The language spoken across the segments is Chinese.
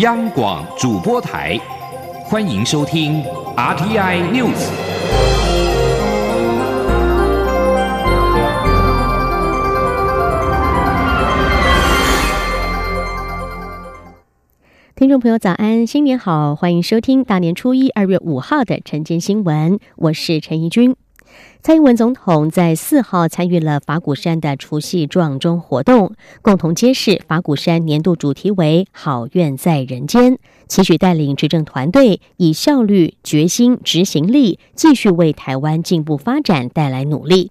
央广主播台，欢迎收听 RTI News。听众朋友，早安，新年好，欢迎收听大年初一二月五号的晨间新闻，我是陈怡君。蔡英文总统在四号参与了法鼓山的除夕撞钟活动，共同揭示法鼓山年度主题为“好愿在人间”，期许带领执政团队以效率、决心、执行力，继续为台湾进步发展带来努力。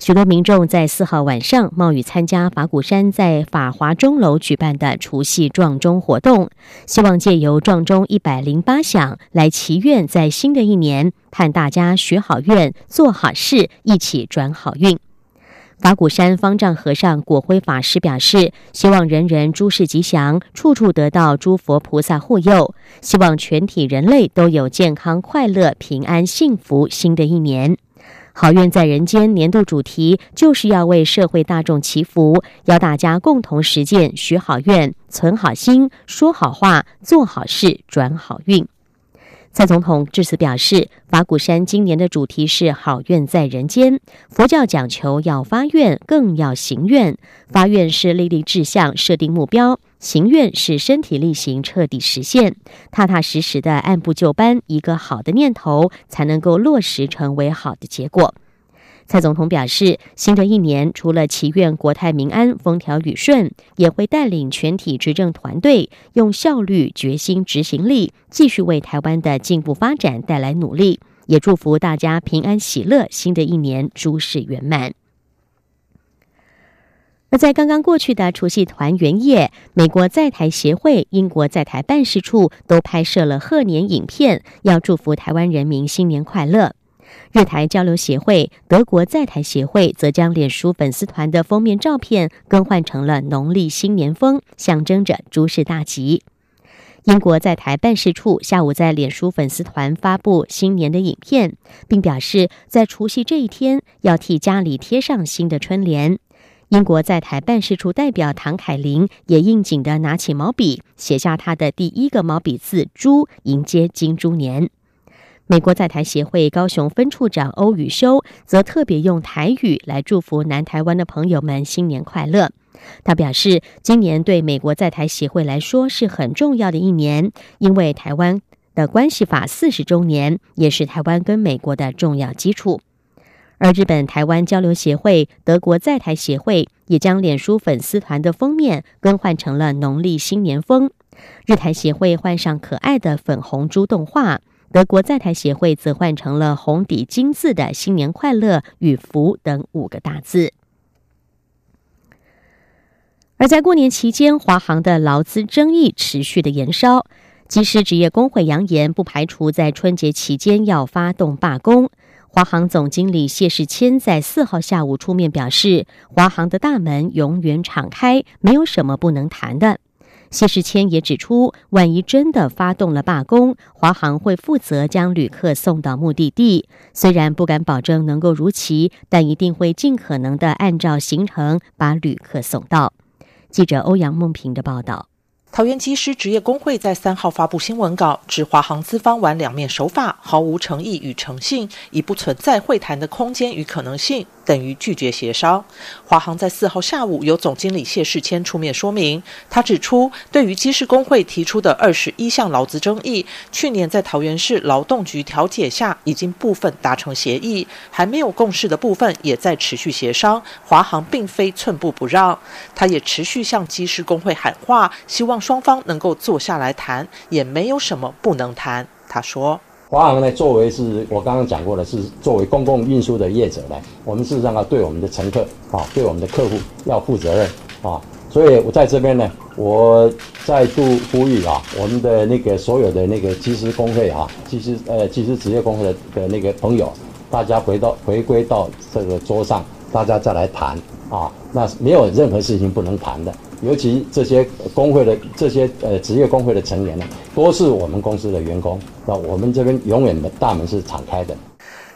许多民众在四号晚上冒雨参加法鼓山在法华钟楼举办的除夕撞钟活动，希望借由撞钟一百零八响来祈愿，在新的一年盼大家许好愿、做好事，一起转好运。法鼓山方丈和尚果辉法师表示，希望人人诸事吉祥，处处得到诸佛菩萨护佑，希望全体人类都有健康、快乐、平安、幸福新的一年。好运在人间年度主题就是要为社会大众祈福，要大家共同实践许好愿、存好心、说好话、做好事、转好运。蔡总统致辞表示，法鼓山今年的主题是“好愿在人间”。佛教讲求要发愿，更要行愿。发愿是立立志向，设定目标；行愿是身体力行，彻底实现。踏踏实实的按部就班，一个好的念头才能够落实成为好的结果。蔡总统表示，新的一年除了祈愿国泰民安、风调雨顺，也会带领全体执政团队用效率、决心、执行力，继续为台湾的进步发展带来努力。也祝福大家平安喜乐，新的一年诸事圆满。而在刚刚过去的除夕团圆夜，美国在台协会、英国在台办事处都拍摄了贺年影片，要祝福台湾人民新年快乐。日台交流协会、德国在台协会则将脸书粉丝团的封面照片更换成了农历新年风，象征着诸事大吉。英国在台办事处下午在脸书粉丝团发布新年的影片，并表示在除夕这一天要替家里贴上新的春联。英国在台办事处代表唐凯琳也应景的拿起毛笔，写下他的第一个毛笔字“猪”，迎接金猪年。美国在台协会高雄分处长欧宇修则特别用台语来祝福南台湾的朋友们新年快乐。他表示，今年对美国在台协会来说是很重要的一年，因为台湾的关系法四十周年，也是台湾跟美国的重要基础。而日本台湾交流协会、德国在台协会也将脸书粉丝团的封面更换成了农历新年风，日台协会换上可爱的粉红猪动画。德国在台协会则换成了红底金字的“新年快乐与福”等五个大字。而在过年期间，华航的劳资争议持续的延烧，机师职业工会扬言不排除在春节期间要发动罢工。华航总经理谢世谦在四号下午出面表示，华航的大门永远敞开，没有什么不能谈的。谢世谦也指出，万一真的发动了罢工，华航会负责将旅客送到目的地。虽然不敢保证能够如期，但一定会尽可能的按照行程把旅客送到。记者欧阳梦平的报道。桃园机师职业工会在三号发布新闻稿，指华航资方玩两面手法，毫无诚意与诚信，已不存在会谈的空间与可能性。等于拒绝协商。华航在四号下午由总经理谢世谦出面说明，他指出，对于机师工会提出的二十一项劳资争议，去年在桃园市劳动局调解下，已经部分达成协议，还没有共识的部分也在持续协商。华航并非寸步不让，他也持续向机师工会喊话，希望双方能够坐下来谈，也没有什么不能谈。他说。华航呢，作为是我刚刚讲过的，是作为公共运输的业者呢，我们事实上要对我们的乘客啊，对我们的客户要负责任啊。所以我在这边呢，我再度呼吁啊，我们的那个所有的那个机师工会啊，机师呃机师职业工会的的那个朋友，大家回到回归到这个桌上，大家再来谈啊。那没有任何事情不能谈的。尤其这些工会的这些呃职业工会的成员呢，都是我们公司的员工，那我们这边永远的大门是敞开的。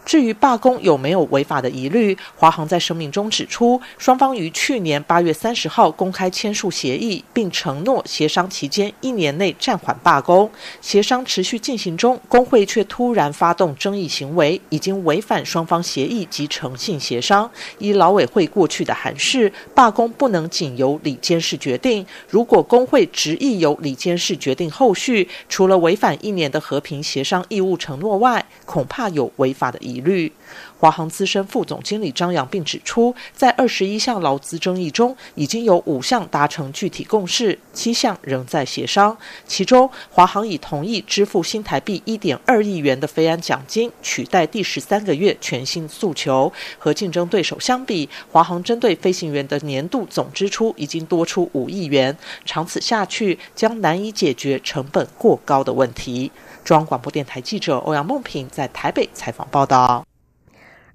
至于罢工有没有违法的疑虑，华航在声明中指出，双方于去年八月三十号公开签署协议，并承诺协商期间一年内暂缓罢工。协商持续进行中，工会却突然发动争议行为，已经违反双方协议及诚信协商。依劳委会过去的函释，罢工不能仅由里监事决定。如果工会执意由里监事决定后续，除了违反一年的和平协商义务承诺外，恐怕有违法的疑虑。华航资深副总经理张扬并指出，在二十一项劳资争议中，已经有五项达成具体共识，七项仍在协商。其中，华航已同意支付新台币一点二亿元的飞安奖金，取代第十三个月全新诉求。和竞争对手相比，华航针对飞行员的年度总支出已经多出五亿元，长此下去将难以解决成本过高的问题。中央广播电台记者欧阳梦平在台北采访报道。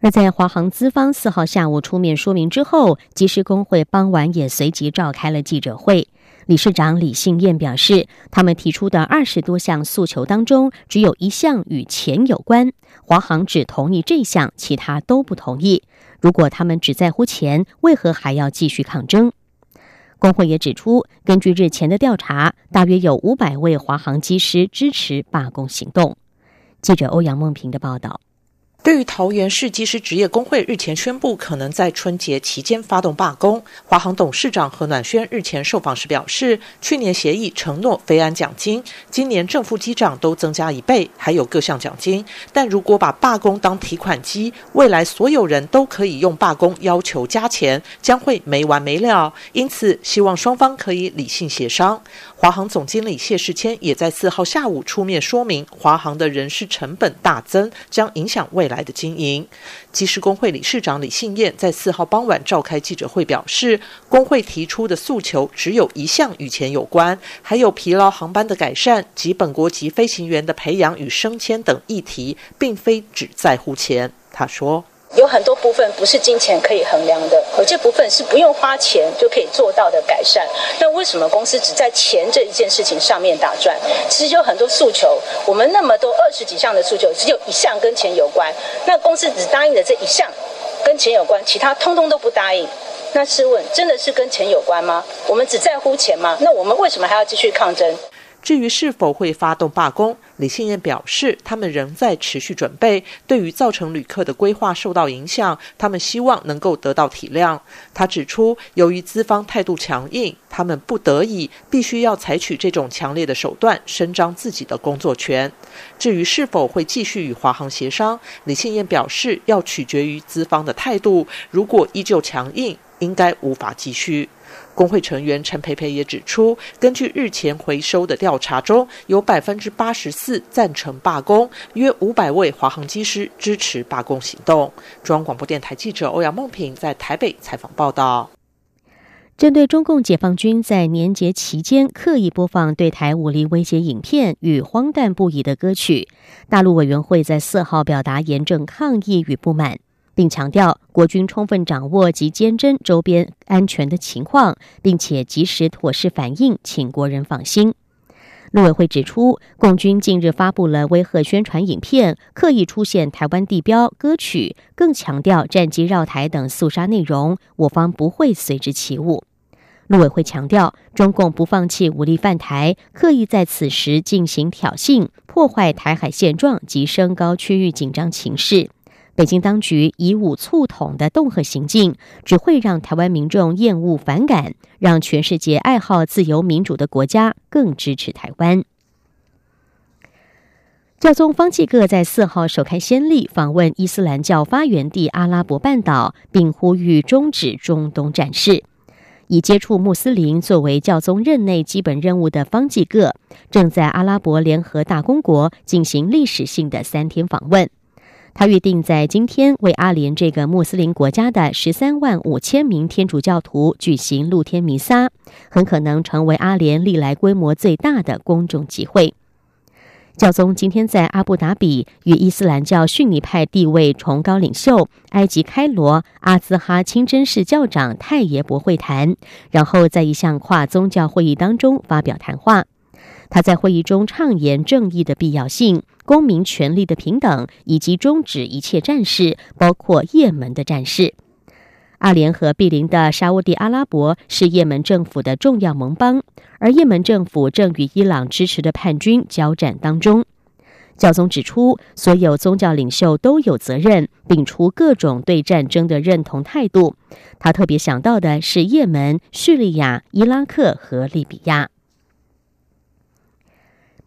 而在华航资方四号下午出面说明之后，机师工会傍晚也随即召开了记者会。理事长李信燕表示，他们提出的二十多项诉求当中，只有一项与钱有关，华航只同意这项，其他都不同意。如果他们只在乎钱，为何还要继续抗争？工会也指出，根据日前的调查，大约有五百位华航机师支持罢工行动。记者欧阳梦平的报道。对于桃园市机师职业工会日前宣布可能在春节期间发动罢工，华航董事长何暖轩日前受访时表示，去年协议承诺飞安奖金，今年正副机长都增加一倍，还有各项奖金。但如果把罢工当提款机，未来所有人都可以用罢工要求加钱，将会没完没了。因此，希望双方可以理性协商。华航总经理谢世谦也在四号下午出面说明，华航的人事成本大增，将影响未来的经营。机师工会理事长李信燕在四号傍晚召开记者会，表示，工会提出的诉求只有一项与钱有关，还有疲劳航班的改善及本国籍飞行员的培养与升迁等议题，并非只在乎钱。他说。有很多部分不是金钱可以衡量的，有些部分是不用花钱就可以做到的改善。那为什么公司只在钱这一件事情上面打转？其实有很多诉求，我们那么多二十几项的诉求，只有一项跟钱有关。那公司只答应了这一项跟钱有关，其他通通都不答应。那试问，真的是跟钱有关吗？我们只在乎钱吗？那我们为什么还要继续抗争？至于是否会发动罢工，李信燕表示，他们仍在持续准备。对于造成旅客的规划受到影响，他们希望能够得到体谅。他指出，由于资方态度强硬，他们不得已必须要采取这种强烈的手段，伸张自己的工作权。至于是否会继续与华航协商，李信燕表示，要取决于资方的态度。如果依旧强硬，应该无法继续。工会成员陈培培也指出，根据日前回收的调查中，有百分之八十四赞成罢工，约五百位华航机师支持罢工行动。中央广播电台记者欧阳梦平在台北采访报道。针对中共解放军在年节期间刻意播放对台武力威胁影片与荒诞不已的歌曲，大陆委员会在四号表达严正抗议与不满。并强调，国军充分掌握及监侦周边安全的情况，并且及时妥善反应，请国人放心。陆委会指出，共军近日发布了威吓宣传影片，刻意出现台湾地标、歌曲，更强调战机绕台等肃杀内容，我方不会随之起舞。陆委会强调，中共不放弃武力犯台，刻意在此时进行挑衅，破坏台海现状及升高区域紧张情势。北京当局以武促统的恫吓行径，只会让台湾民众厌恶反感，让全世界爱好自由民主的国家更支持台湾。教宗方济各在四号首开先例，访问伊斯兰教发源地阿拉伯半岛，并呼吁终止中东战事。以接触穆斯林作为教宗任内基本任务的方济各，正在阿拉伯联合大公国进行历史性的三天访问。他预定在今天为阿联这个穆斯林国家的十三万五千名天主教徒举行露天弥撒，很可能成为阿联历来规模最大的公众集会。教宗今天在阿布达比与伊斯兰教逊尼派地位崇高领袖埃及开罗阿兹哈清真寺教长泰耶伯会谈，然后在一项跨宗教会议当中发表谈话。他在会议中畅言正义的必要性、公民权利的平等，以及终止一切战事，包括也门的战事。阿联和毗邻的沙地阿拉伯是也门政府的重要盟邦，而也门政府正与伊朗支持的叛军交战当中。教宗指出，所有宗教领袖都有责任摒除各种对战争的认同态度。他特别想到的是也门、叙利亚、伊拉克和利比亚。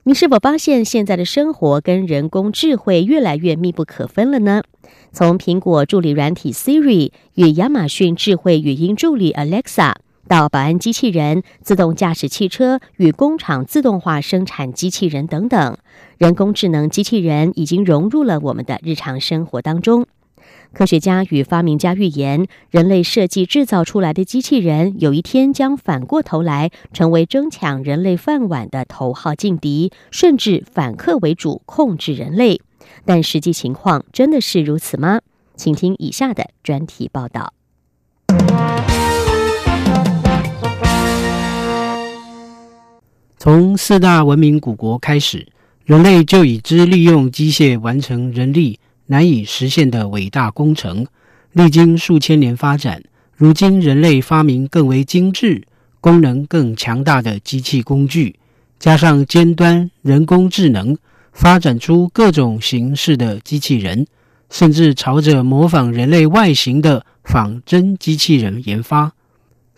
你是否发现现在的生活跟人工智慧越来越密不可分了呢？从苹果助理软体 Siri 与亚马逊智慧语音助理 Alexa，到保安机器人、自动驾驶汽车与工厂自动化生产机器人等等，人工智能机器人已经融入了我们的日常生活当中。科学家与发明家预言，人类设计制造出来的机器人有一天将反过头来成为争抢人类饭碗的头号劲敌，甚至反客为主，控制人类。但实际情况真的是如此吗？请听以下的专题报道。从四大文明古国开始，人类就已知利用机械完成人力。难以实现的伟大工程，历经数千年发展，如今人类发明更为精致、功能更强大的机器工具，加上尖端人工智能，发展出各种形式的机器人，甚至朝着模仿人类外形的仿真机器人研发。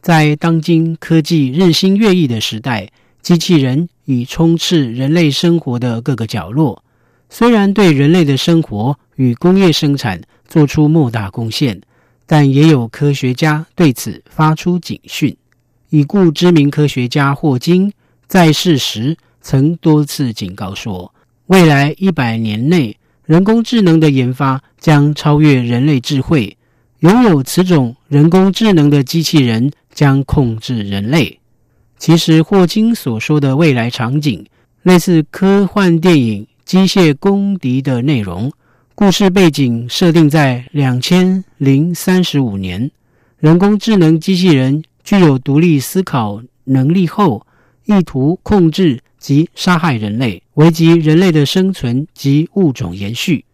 在当今科技日新月异的时代，机器人已充斥人类生活的各个角落。虽然对人类的生活与工业生产做出莫大贡献，但也有科学家对此发出警讯。已故知名科学家霍金在世时曾多次警告说，未来一百年内，人工智能的研发将超越人类智慧，拥有此种人工智能的机器人将控制人类。其实，霍金所说的未来场景，类似科幻电影。机械公敌的内容，故事背景设定在两千零三十五年。人工智能机器人具有独立思考能力后，意图控制及杀害人类，危及人类的生存及物种延续。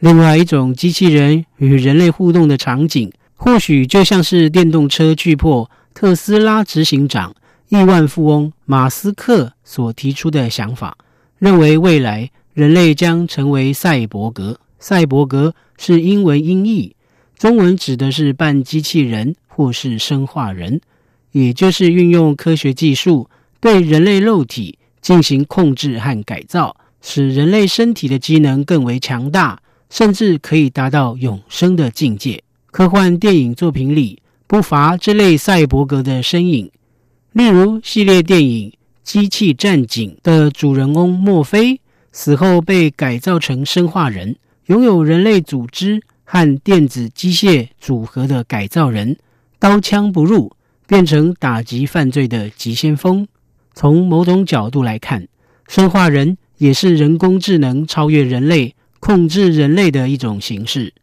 另外一种机器人与人类互动的场景，或许就像是电动车巨破特斯拉执行长亿万富翁马斯克所提出的想法，认为未来。人类将成为赛博格。赛博格是英文音译，中文指的是半机器人或是生化人，也就是运用科学技术对人类肉体进行控制和改造，使人类身体的机能更为强大，甚至可以达到永生的境界。科幻电影作品里不乏这类赛博格的身影，例如系列电影《机器战警》的主人翁墨菲。死后被改造成生化人，拥有人类组织和电子机械组合的改造人，刀枪不入，变成打击犯罪的急先锋。从某种角度来看，生化人也是人工智能超越人类、控制人类的一种形式。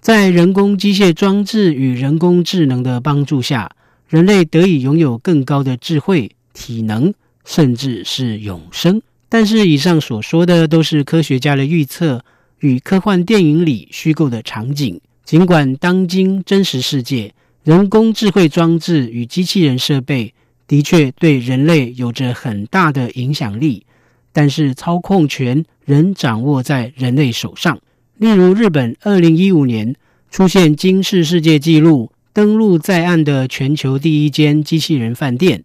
在人工机械装置与人工智能的帮助下，人类得以拥有更高的智慧、体能，甚至是永生。但是，以上所说的都是科学家的预测与科幻电影里虚构的场景。尽管当今真实世界，人工智慧装置与机器人设备的确对人类有着很大的影响力，但是操控权仍掌握在人类手上。例如，日本二零一五年出现惊世世界纪录登陆在岸的全球第一间机器人饭店，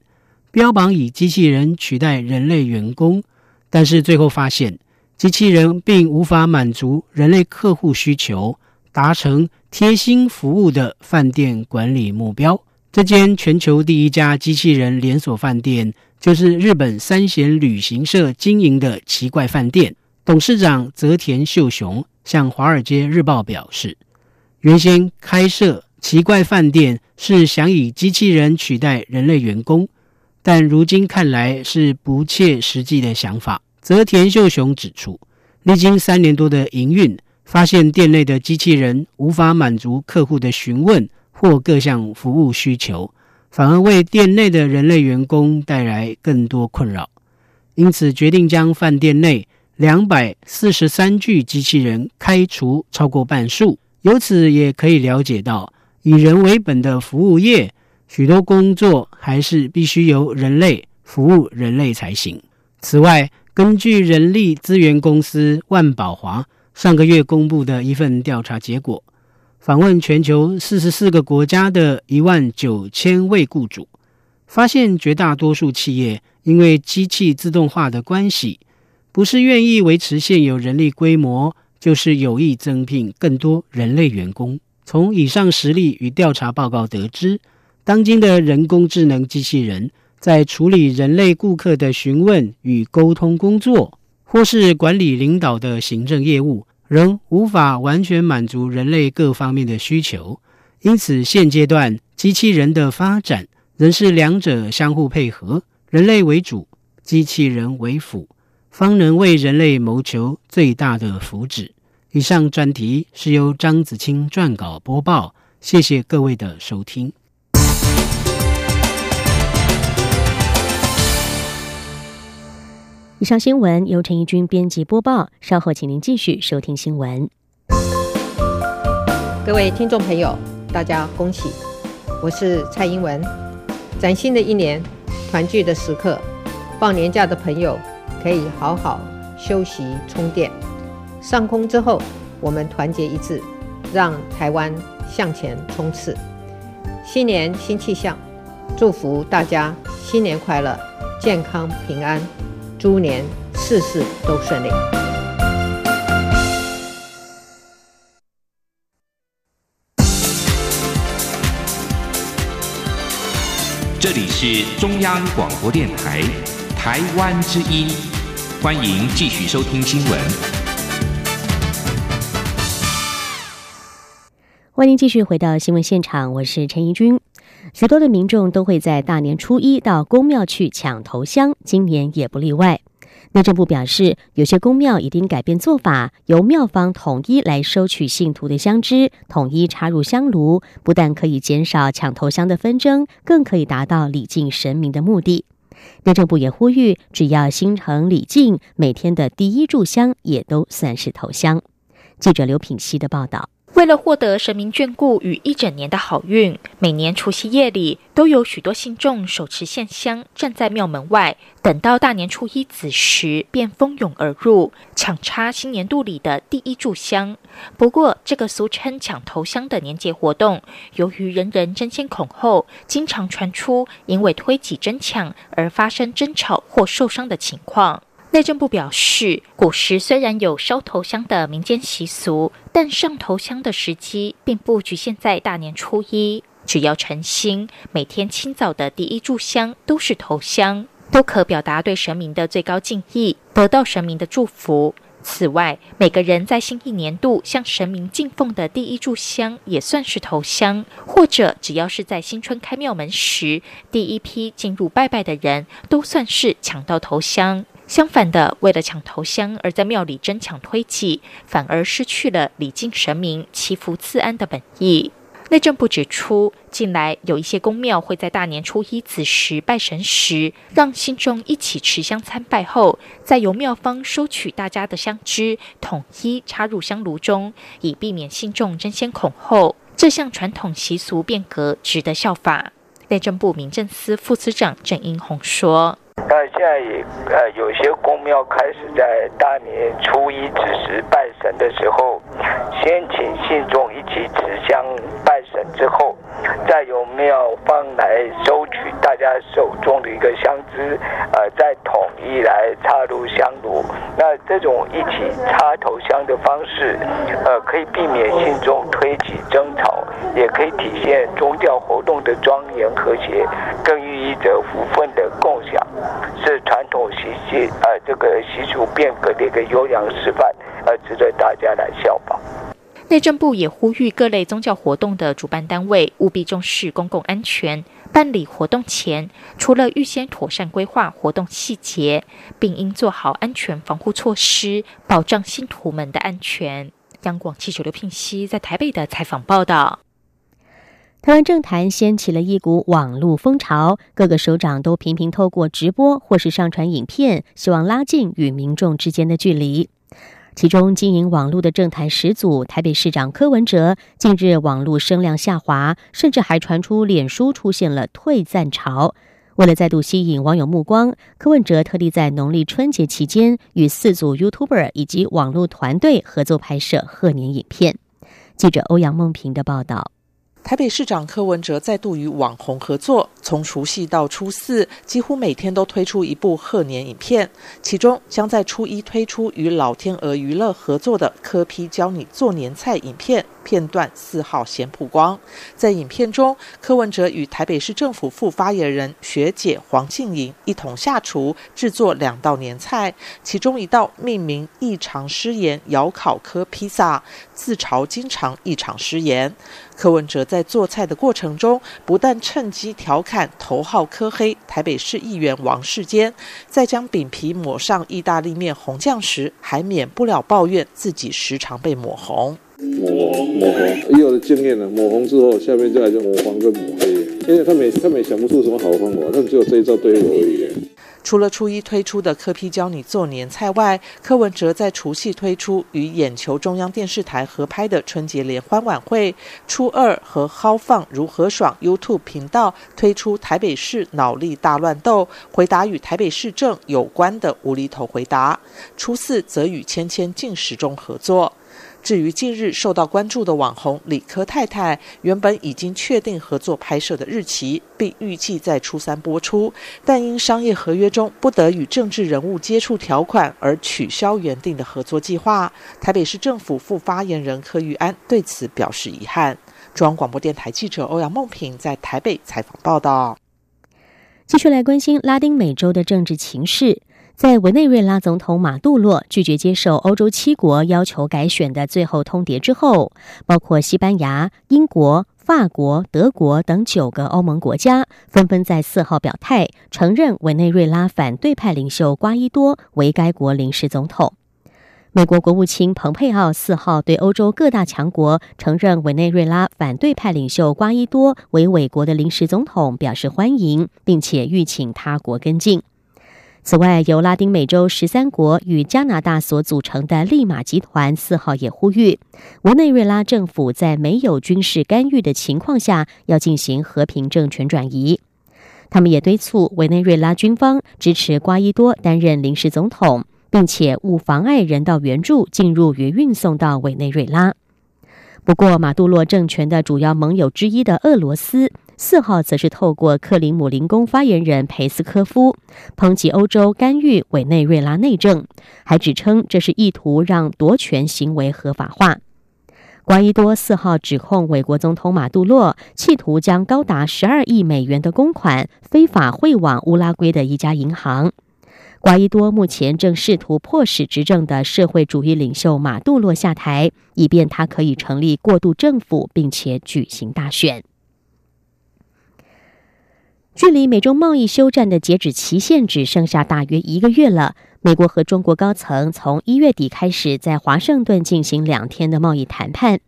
标榜以机器人取代人类员工。但是最后发现，机器人并无法满足人类客户需求，达成贴心服务的饭店管理目标。这间全球第一家机器人连锁饭店，就是日本三贤旅行社经营的奇怪饭店。董事长泽田秀雄向《华尔街日报》表示，原先开设奇怪饭店是想以机器人取代人类员工。但如今看来是不切实际的想法。泽田秀雄指出，历经三年多的营运，发现店内的机器人无法满足客户的询问或各项服务需求，反而为店内的人类员工带来更多困扰。因此决定将饭店内两百四十三具机器人开除超过半数。由此也可以了解到，以人为本的服务业，许多工作还是必须由人类服务人类才行。此外，根据人力资源公司万宝华上个月公布的一份调查结果，访问全球四十四个国家的一万九千位雇主，发现绝大多数企业。因为机器自动化的关系，不是愿意维持现有人力规模，就是有意增聘更多人类员工。从以上实例与调查报告得知，当今的人工智能机器人在处理人类顾客的询问与沟通工作，或是管理领导的行政业务，仍无法完全满足人类各方面的需求。因此，现阶段机器人的发展仍是两者相互配合。人类为主，机器人为辅，方能为人类谋求最大的福祉。以上专题是由张子清撰稿播报，谢谢各位的收听。以上新闻由陈义军编辑播报，稍后请您继续收听新闻。各位听众朋友，大家恭喜！我是蔡英文，崭新的一年。团聚的时刻，放年假的朋友可以好好休息充电。上空之后，我们团结一致，让台湾向前冲刺。新年新气象，祝福大家新年快乐、健康平安，猪年事事都顺利。这里是中央广播电台台湾之音，欢迎继续收听新闻。欢迎继续回到新闻现场，我是陈怡君。许多的民众都会在大年初一到公庙去抢头香，今年也不例外。内政部表示，有些公庙已经改变做法，由庙方统一来收取信徒的香枝，统一插入香炉，不但可以减少抢头香的纷争，更可以达到礼敬神明的目的。内政部也呼吁，只要心诚礼敬，每天的第一炷香也都算是头香。记者刘品希的报道。为了获得神明眷顾与一整年的好运，每年除夕夜里都有许多信众手持线香站在庙门外，等到大年初一子时便蜂拥而入，抢插新年度里的第一炷香。不过，这个俗称抢头香的年节活动，由于人人争先恐后，经常传出因为推挤争抢而发生争吵或受伤的情况。内政部表示，古时虽然有烧头香的民间习俗，但上头香的时机并不局限在大年初一。只要诚心，每天清早的第一炷香都是头香，都可表达对神明的最高敬意，得到神明的祝福。此外，每个人在新一年度向神明敬奉的第一炷香也算是头香，或者只要是在新春开庙门时第一批进入拜拜的人，都算是抢到头香。相反的，为了抢头香而在庙里争抢推挤，反而失去了礼敬神明、祈福赐安的本意。内政部指出，近来有一些公庙会在大年初一子时拜神时，让信众一起持香参拜后，再由庙方收取大家的香枝，统一插入香炉中，以避免信众争先恐后。这项传统习俗变革值得效法。内政部民政司副司长郑英宏说。那现在也呃，有些公庙开始在大年初一子时拜神的时候，先请信众一起持香拜神，之后再由庙方来收取大家手中的一个香枝，呃，再统一来插入香炉。那这种一起插头香的方式，呃，可以避免信众推挤争吵，也可以体现宗教活动的庄严和谐，更寓意着福分的共享。是传统习习呃这个习俗变革的一个优良示范，呃，值得大家来效仿。内政部也呼吁各类宗教活动的主办单位务必重视公共安全，办理活动前除了预先妥善规划活动细节，并应做好安全防护措施，保障信徒们的安全。央广记者刘聘熙在台北的采访报道。台湾政坛掀起了一股网络风潮，各个首长都频频透过直播或是上传影片，希望拉近与民众之间的距离。其中，经营网络的政坛始祖台北市长柯文哲，近日网络声量下滑，甚至还传出脸书出现了退赞潮。为了再度吸引网友目光，柯文哲特地在农历春节期间与四组 YouTuber 以及网络团队合作拍摄贺年影片。记者欧阳梦平的报道。台北市长柯文哲再度与网红合作，从除夕到初四，几乎每天都推出一部贺年影片。其中将在初一推出与老天鹅娱乐合作的柯批教你做年菜影片。片段四号先曝光，在影片中，柯文哲与台北市政府副发言人学姐黄静莹一同下厨制作两道年菜，其中一道命名“异常失言窑烤科披萨”，自嘲经常异常失言。柯文哲在在做菜的过程中，不但趁机调侃头号科黑台北市议员王世坚，在将饼皮抹上意大利面红酱时，还免不了抱怨自己时常被抹红。抹抹红，以我的经验呢，抹红之后，下面就来就抹黄跟抹黑，因为他们他们想不出什么好方法，他只有这一招对付我而已。除了初一推出的柯批教你做年菜外，柯文哲在除夕推出与眼球中央电视台合拍的春节联欢晚会，初二和豪放如何爽 YouTube 频道推出台北市脑力大乱斗，回答与台北市政有关的无厘头回答，初四则与芊芊进食中合作。至于近日受到关注的网红李科太太，原本已经确定合作拍摄的日期，并预计在初三播出，但因商业合约中不得与政治人物接触条款而取消原定的合作计划。台北市政府副发言人柯玉安对此表示遗憾。中央广播电台记者欧阳梦平在台北采访报道。继续来关心拉丁美洲的政治情势。在委内瑞拉总统马杜洛拒绝接受欧洲七国要求改选的最后通牒之后，包括西班牙、英国、法国、德国等九个欧盟国家纷纷在四号表态，承认委内瑞拉反对派领袖瓜伊多为该国临时总统。美国国务卿蓬佩奥四号对欧洲各大强国承认委内瑞拉反对派领袖瓜伊多为委国的临时总统表示欢迎，并且吁请他国跟进。此外，由拉丁美洲十三国与加拿大所组成的利马集团四号也呼吁，委内瑞拉政府在没有军事干预的情况下，要进行和平政权转移。他们也敦促委内瑞拉军方支持瓜伊多担任临时总统，并且勿妨碍人道援助进入与运送到委内瑞拉。不过，马杜罗政权的主要盟友之一的俄罗斯。四号则是透过克林姆林宫发言人佩斯科夫抨击欧洲干预委内瑞拉内政，还指称这是意图让夺权行为合法化。瓜伊多四号指控美国总统马杜洛企图将高达十二亿美元的公款非法汇往乌拉圭的一家银行。瓜伊多目前正试图迫使执政的社会主义领袖马杜洛下台，以便他可以成立过渡政府，并且举行大选。距离美中贸易休战的截止期限只剩下大约一个月了。美国和中国高层从一月底开始在华盛顿进行两天的贸易谈判。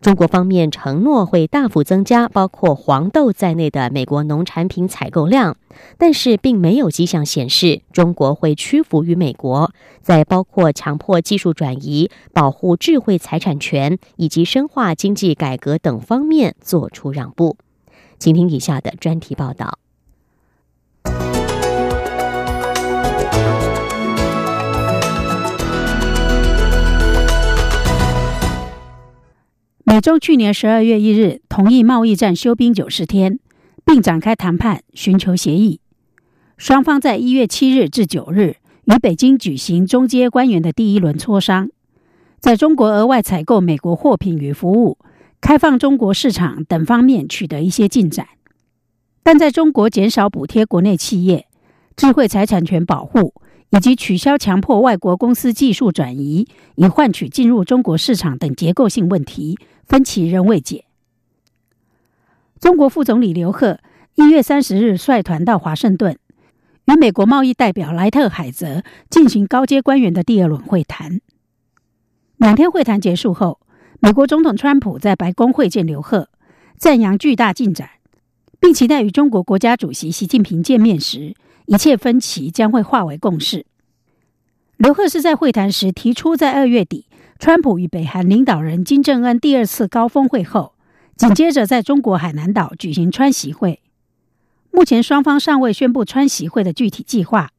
中国方面承诺会大幅增加包括黄豆在内的美国农产品采购量，但是并没有迹象显示中国会屈服于美国，在包括强迫技术转移、保护智慧财产权以及深化经济改革等方面做出让步。请听以下的专题报道。美中去年十二月一日同意贸易战休兵九十天，并展开谈判寻求协议。双方在一月七日至九日与北京举行中阶官员的第一轮磋商，在中国额外采购美国货品与服务、开放中国市场等方面取得一些进展，但在中国减少补贴国内企业、智慧财产权保护。以及取消强迫外国公司技术转移，以换取进入中国市场等结构性问题，分歧仍未解。中国副总理刘鹤一月三十日率团到华盛顿，与美国贸易代表莱特海泽进行高阶官员的第二轮会谈。两天会谈结束后，美国总统川普在白宫会见刘鹤，赞扬巨大进展，并期待与中国国家主席习近平见面时，一切分歧将会化为共识。刘鹤是在会谈时提出，在二月底，川普与北韩领导人金正恩第二次高峰会后，紧接着在中国海南岛举行川习会。目前双方尚未宣布川习会的具体计划，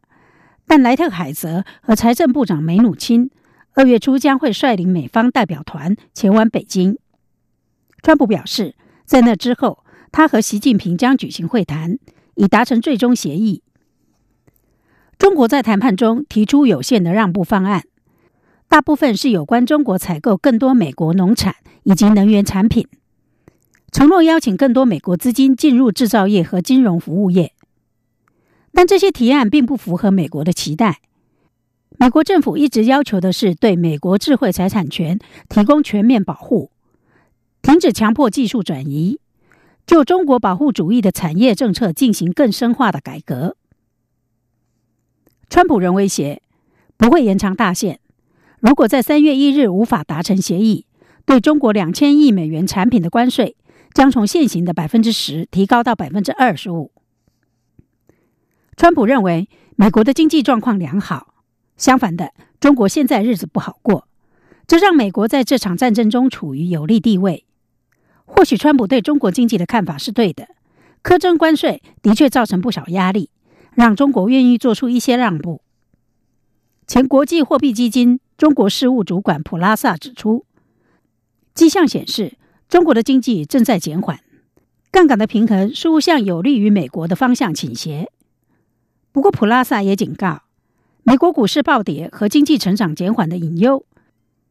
但莱特海泽和财政部长梅努钦二月初将会率领美方代表团前往北京。川普表示，在那之后，他和习近平将举行会谈，以达成最终协议。中国在谈判中提出有限的让步方案，大部分是有关中国采购更多美国农产以及能源产品。承诺邀请更多美国资金进入制造业和金融服务业，但这些提案并不符合美国的期待。美国政府一直要求的是对美国智慧财产权提供全面保护，停止强迫技术转移，就中国保护主义的产业政策进行更深化的改革。川普仍威胁不会延长大限，如果在三月一日无法达成协议，对中国两千亿美元产品的关税。将从现行的百分之十提高到百分之二十五。川普认为美国的经济状况良好，相反的，中国现在日子不好过，这让美国在这场战争中处于有利地位。或许川普对中国经济的看法是对的，苛征关税的确造成不少压力，让中国愿意做出一些让步。前国际货币基金中国事务主管普拉萨指出，迹象显示。中国的经济正在减缓，杠杆的平衡似乎向有利于美国的方向倾斜。不过，普拉萨也警告，美国股市暴跌和经济成长减缓的隐忧，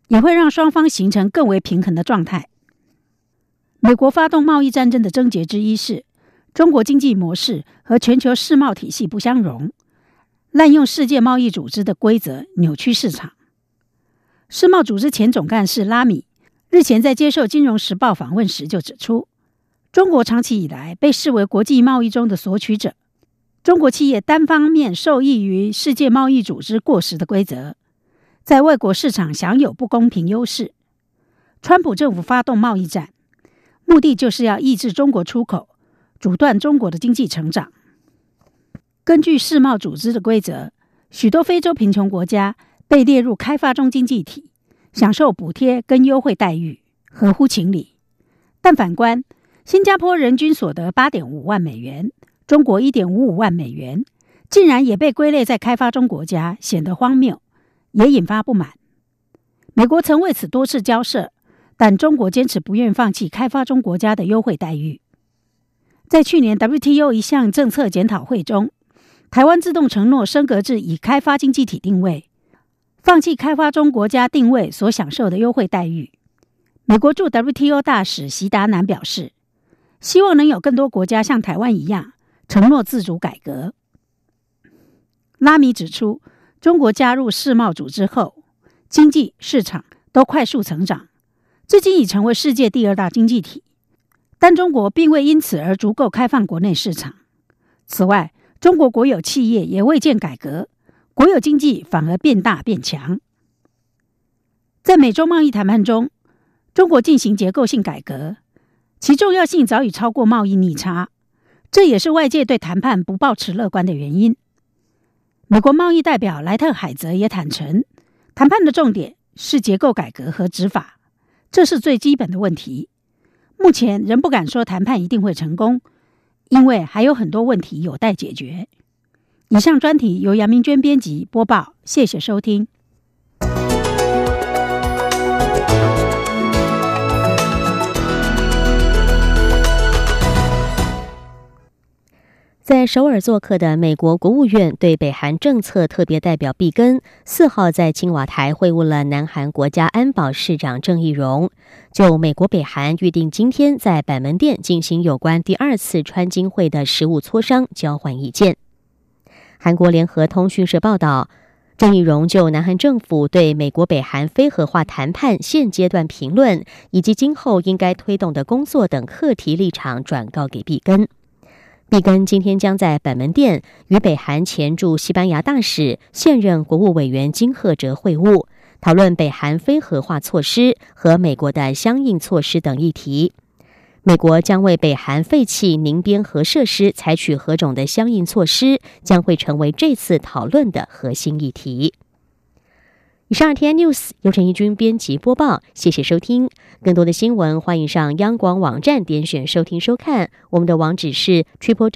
也会让双方形成更为平衡的状态。美国发动贸易战争的症结之一是，中国经济模式和全球世贸体系不相容，滥用世界贸易组织的规则扭曲市场。世贸组织前总干事拉米。日前在接受《金融时报》访问时，就指出，中国长期以来被视为国际贸易中的索取者，中国企业单方面受益于世界贸易组织过时的规则，在外国市场享有不公平优势。川普政府发动贸易战，目的就是要抑制中国出口，阻断中国的经济成长。根据世贸组织的规则，许多非洲贫穷国家被列入开发中经济体。享受补贴跟优惠待遇合乎情理，但反观新加坡人均所得八点五万美元，中国一点五五万美元，竟然也被归类在开发中国家，显得荒谬，也引发不满。美国曾为此多次交涉，但中国坚持不愿放弃开发中国家的优惠待遇。在去年 WTO 一项政策检讨会中，台湾自动承诺升格至已开发经济体定位。放弃开发中国家定位所享受的优惠待遇。美国驻 WTO 大使席达南表示，希望能有更多国家像台湾一样承诺自主改革。拉米指出，中国加入世贸组织后，经济市场都快速成长，至今已成为世界第二大经济体。但中国并未因此而足够开放国内市场。此外，中国国有企业也未见改革。国有经济反而变大变强。在美中贸易谈判中，中国进行结构性改革，其重要性早已超过贸易逆差，这也是外界对谈判不抱持乐观的原因。美国贸易代表莱特海泽也坦诚，谈判的重点是结构改革和执法，这是最基本的问题。目前仍不敢说谈判一定会成功，因为还有很多问题有待解决。以上专题由杨明娟编辑播报，谢谢收听。在首尔做客的美国国务院对北韩政策特别代表毕根四号在青瓦台会晤了南韩国家安保市长郑义荣，就美国北韩预定今天在板门店进行有关第二次川金会的实务磋商交换意见。韩国联合通讯社报道，郑义荣就南韩政府对美国北韩非核化谈判现阶段评论，以及今后应该推动的工作等课题立场转告给毕根。毕根今天将在板门店与北韩前驻西班牙大使、现任国务委员金赫哲会晤，讨论北韩非核化措施和美国的相应措施等议题。美国将为北韩废弃凝边核设施采取何种的相应措施，将会成为这次讨论的核心议题。以上 T N News 由陈义军编辑播报，谢谢收听。更多的新闻，欢迎上央广网站点选收听收看。我们的网址是 Triple